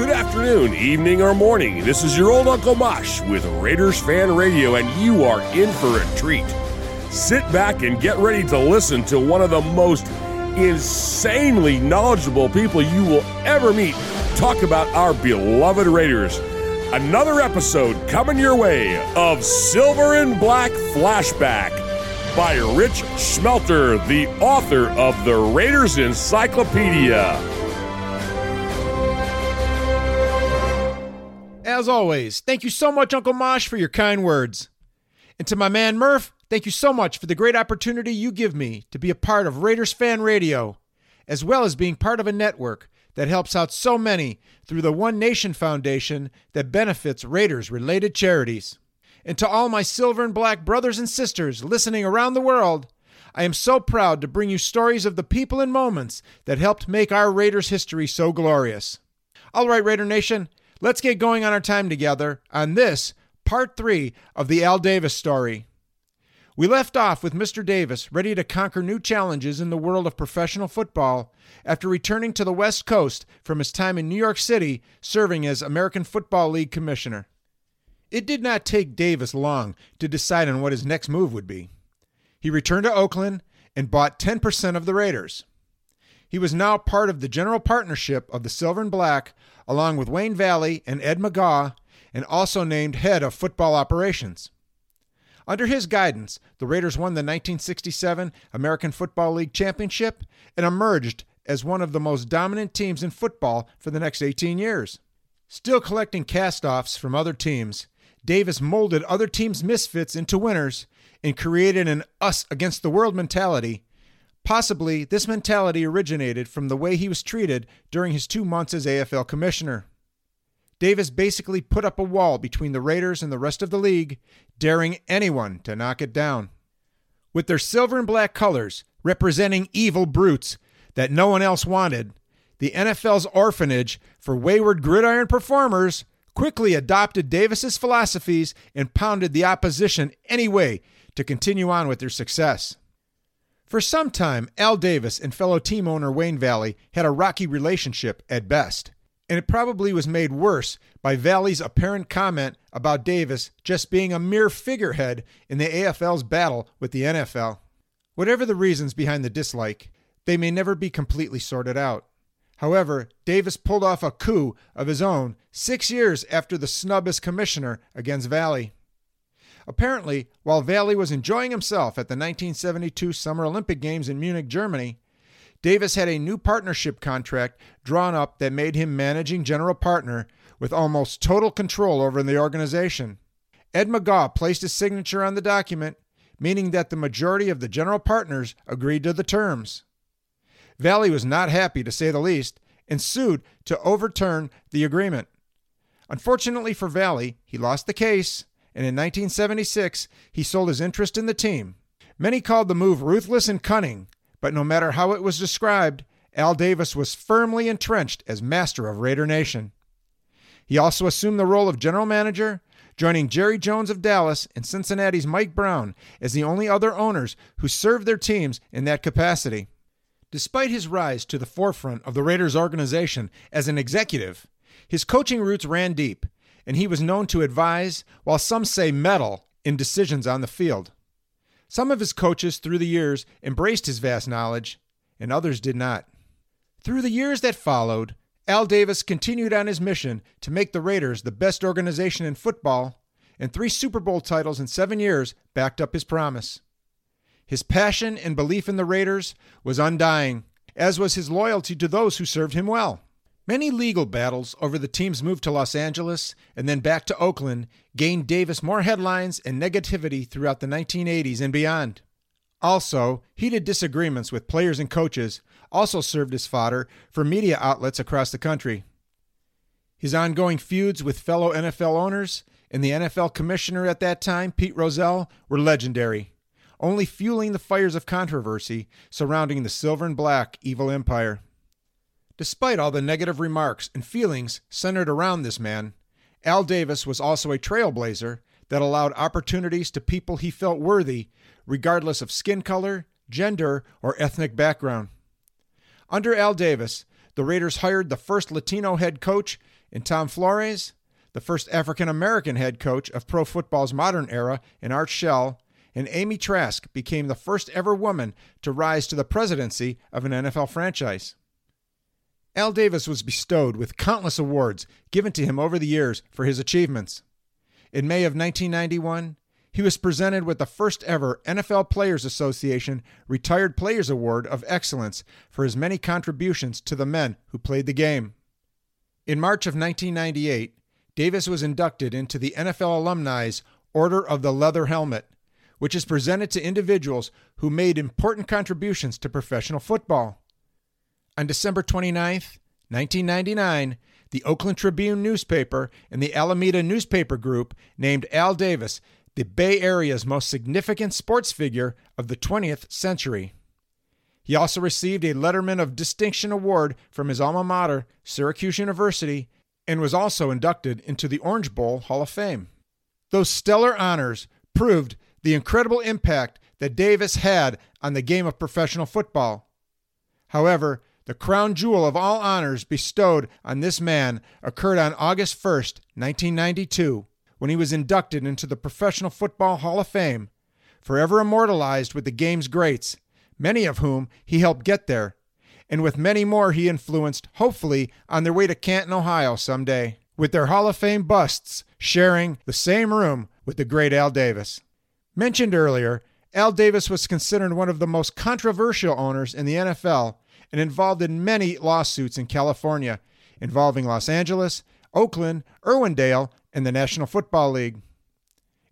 Good afternoon, evening, or morning. This is your old Uncle Mosh with Raiders Fan Radio, and you are in for a treat. Sit back and get ready to listen to one of the most insanely knowledgeable people you will ever meet talk about our beloved Raiders. Another episode coming your way of Silver and Black Flashback by Rich Schmelter, the author of the Raiders Encyclopedia. As always, thank you so much, Uncle Mosh, for your kind words. And to my man Murph, thank you so much for the great opportunity you give me to be a part of Raiders Fan Radio, as well as being part of a network that helps out so many through the One Nation Foundation that benefits Raiders related charities. And to all my silver and black brothers and sisters listening around the world, I am so proud to bring you stories of the people and moments that helped make our Raiders history so glorious. All right, Raider Nation, let's get going on our time together on this, part three of the Al Davis story. We left off with Mr. Davis ready to conquer new challenges in the world of professional football after returning to the West Coast from his time in New York City serving as American Football League Commissioner. It did not take Davis long to decide on what his next move would be. He returned to Oakland and bought 10% of the Raiders. He was now part of the general partnership of the Silver and Black, along with Wayne Valley and Ed McGah, and also named head of football operations. Under his guidance, the Raiders won the 1967 American Football League Championship and emerged as one of the most dominant teams in football for the next 18 years. Still collecting castoffs from other teams, Davis molded other teams' misfits into winners and created an us against the world mentality. Possibly, this mentality originated from the way he was treated during his two months as AFL commissioner. Davis basically put up a wall between the Raiders and the rest of the league, daring anyone to knock it down. With their silver and black colors representing evil brutes that no one else wanted, the NFL's orphanage for wayward gridiron performers quickly adopted Davis's philosophies and pounded the opposition anyway to continue on with their success. For some time, Al Davis and fellow team owner Wayne Valley had a rocky relationship at best and it probably was made worse by Valley's apparent comment about Davis just being a mere figurehead in the AFL's battle with the NFL. Whatever the reasons behind the dislike, they may never be completely sorted out. However, Davis pulled off a coup of his own six years after the snub as commissioner against Valley. Apparently, while Valley was enjoying himself at the 1972 Summer Olympic Games in Munich, Germany, Davis had a new partnership contract drawn up that made him managing general partner with almost total control over the organization. Ed McGah placed his signature on the document, meaning that the majority of the general partners agreed to the terms. Valley was not happy, to say the least, and sued to overturn the agreement. Unfortunately for Valley, he lost the case, and in 1976 he sold his interest in the team. Many called the move ruthless and cunning, but no matter how it was described, Al Davis was firmly entrenched as master of Raider Nation. He also assumed the role of general manager, joining Jerry Jones of Dallas and Cincinnati's Mike Brown as the only other owners who served their teams in that capacity. Despite his rise to the forefront of the Raiders organization as an executive, his coaching roots ran deep, and he was known to advise, while some say meddle, in decisions on the field. Some of his coaches through the years embraced his vast knowledge, and others did not. Through the years that followed, Al Davis continued on his mission to make the Raiders the best organization in football, and three Super Bowl titles in seven years backed up his promise. His passion and belief in the Raiders was undying, as was his loyalty to those who served him well. Many legal battles over the team's move to Los Angeles and then back to Oakland gained Davis more headlines and negativity throughout the 1980s and beyond. Also, heated disagreements with players and coaches also served as fodder for media outlets across the country. His ongoing feuds with fellow NFL owners and the NFL commissioner at that time, Pete Rozelle, were legendary, only fueling the fires of controversy surrounding the silver and black evil empire. Despite all the negative remarks and feelings centered around this man, Al Davis was also a trailblazer that allowed opportunities to people he felt worthy, regardless of skin color, gender, or ethnic background. Under Al Davis, the Raiders hired the first Latino head coach in Tom Flores, the first African American head coach of pro football's modern era in Art Shell, and Amy Trask became the first ever woman to rise to the presidency of an NFL franchise. Al Davis was bestowed with countless awards given to him over the years for his achievements. In May of 1991, he was presented with the first ever NFL Players Association Retired Players Award of Excellence for his many contributions to the men who played the game. In March of 1998, Davis was inducted into the NFL Alumni's Order of the Leather Helmet, which is presented to individuals who made important contributions to professional football. On December 29, 1999, the Oakland Tribune newspaper and the Alameda newspaper group named Al Davis the Bay Area's most significant sports figure of the 20th century. He also received a Letterman of Distinction Award from his alma mater, Syracuse University, and was also inducted into the Orange Bowl Hall of Fame. Those stellar honors proved the incredible impact that Davis had on the game of professional football. However, the crown jewel of all honors bestowed on this man occurred on August 1st, 1992, when he was inducted into the Professional Football Hall of Fame, forever immortalized with the game's greats, many of whom he helped get there, and with many more he influenced, hopefully, on their way to Canton, Ohio someday, with their Hall of Fame busts sharing the same room with the great Al Davis. Mentioned earlier, Al Davis was considered one of the most controversial owners in the NFL and involved in many lawsuits in California involving Los Angeles, Oakland, Irwindale, and the National Football League.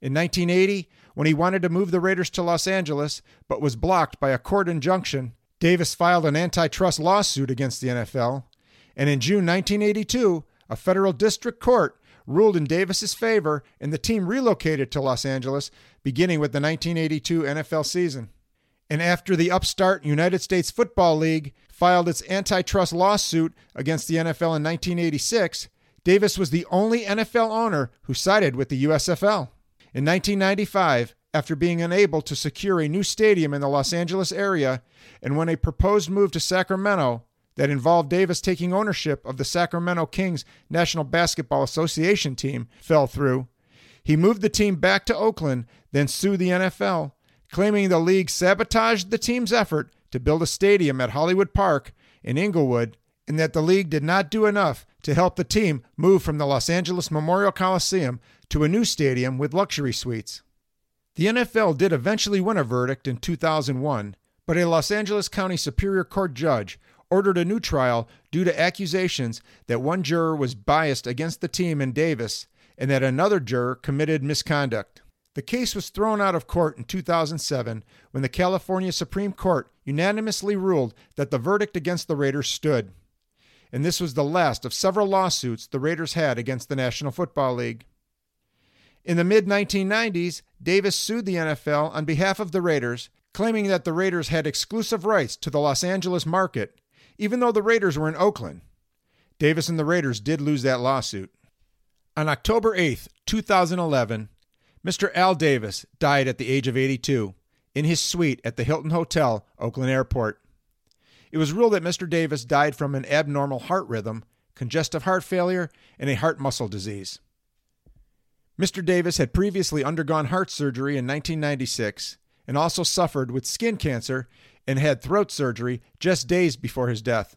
In 1980, when he wanted to move the Raiders to Los Angeles but was blocked by a court injunction, Davis filed an antitrust lawsuit against the NFL. And in June 1982, a federal district court ruled in Davis's favor and the team relocated to Los Angeles beginning with the 1982 NFL season. And after the upstart United States Football League filed its antitrust lawsuit against the NFL in 1986, Davis was the only NFL owner who sided with the USFL. In 1995, after being unable to secure a new stadium in the Los Angeles area, and when a proposed move to Sacramento that involved Davis taking ownership of the Sacramento Kings National Basketball Association team fell through, he moved the team back to Oakland, then sued the NFL, claiming the league sabotaged the team's effort to build a stadium at Hollywood Park in Inglewood, and that the league did not do enough to help the team move from the Los Angeles Memorial Coliseum to a new stadium with luxury suites. The NFL did eventually win a verdict in 2001, but a Los Angeles County Superior Court judge ordered a new trial due to accusations that one juror was biased against the team in Davis and that another juror committed misconduct. The case was thrown out of court in 2007 when the California Supreme Court unanimously ruled that the verdict against the Raiders stood. And this was the last of several lawsuits the Raiders had against the National Football League. In the mid 1990s, Davis sued the NFL on behalf of the Raiders, claiming that the Raiders had exclusive rights to the Los Angeles market, even though the Raiders were in Oakland. Davis and the Raiders did lose that lawsuit. On October 8, 2011, Mr. Al Davis died at the age of 82 in his suite at the Hilton Hotel, Oakland Airport. It was ruled that Mr. Davis died from an abnormal heart rhythm, congestive heart failure, and a heart muscle disease. Mr. Davis had previously undergone heart surgery in 1996 and also suffered with skin cancer and had throat surgery just days before his death.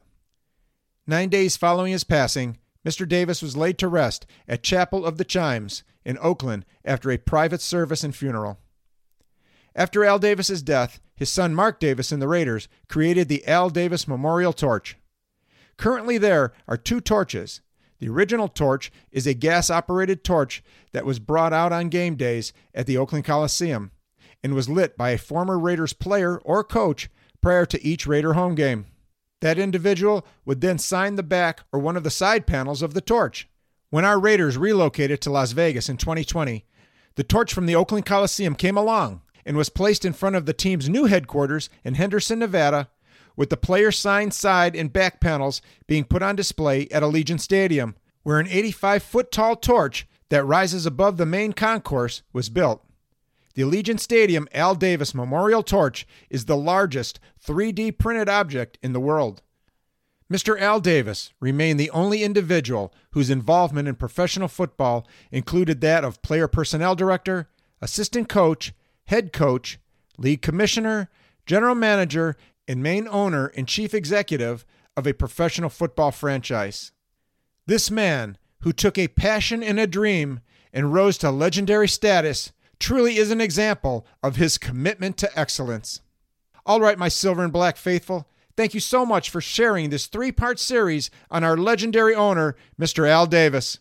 Nine days following his passing, Mr. Davis was laid to rest at Chapel of the Chimes in Oakland after a private service and funeral. After Al Davis's death, his son Mark Davis and the Raiders created the Al Davis Memorial Torch. Currently, there are two torches. The original torch is a gas operated torch that was brought out on game days at the Oakland Coliseum and was lit by a former Raiders player or coach prior to each Raider home game. That individual would then sign the back or one of the side panels of the torch. When our Raiders relocated to Las Vegas in 2020, the torch from the Oakland Coliseum came along and was placed in front of the team's new headquarters in Henderson, Nevada, with the player signed side and back panels being put on display at Allegiant Stadium, where an 85 foot tall torch that rises above the main concourse was built. The Allegiant Stadium Al Davis Memorial Torch is the largest 3D printed object in the world. Mr. Al Davis remained the only individual whose involvement in professional football included that of player personnel director, assistant coach, head coach, league commissioner, general manager, and main owner and chief executive of a professional football franchise. This man, who took a passion and a dream and rose to legendary status, truly is an example of his commitment to excellence. All right, my silver and black faithful, thank you so much for sharing this three part series on our legendary owner, Mr. Al Davis.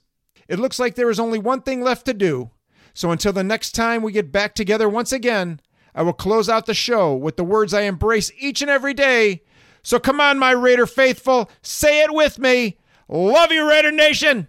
It looks like there is only one thing left to do. So until the next time we get back together once again, I will close out the show with the words I embrace each and every day. So come on, my Raider faithful, say it with me. Love you, Raider Nation!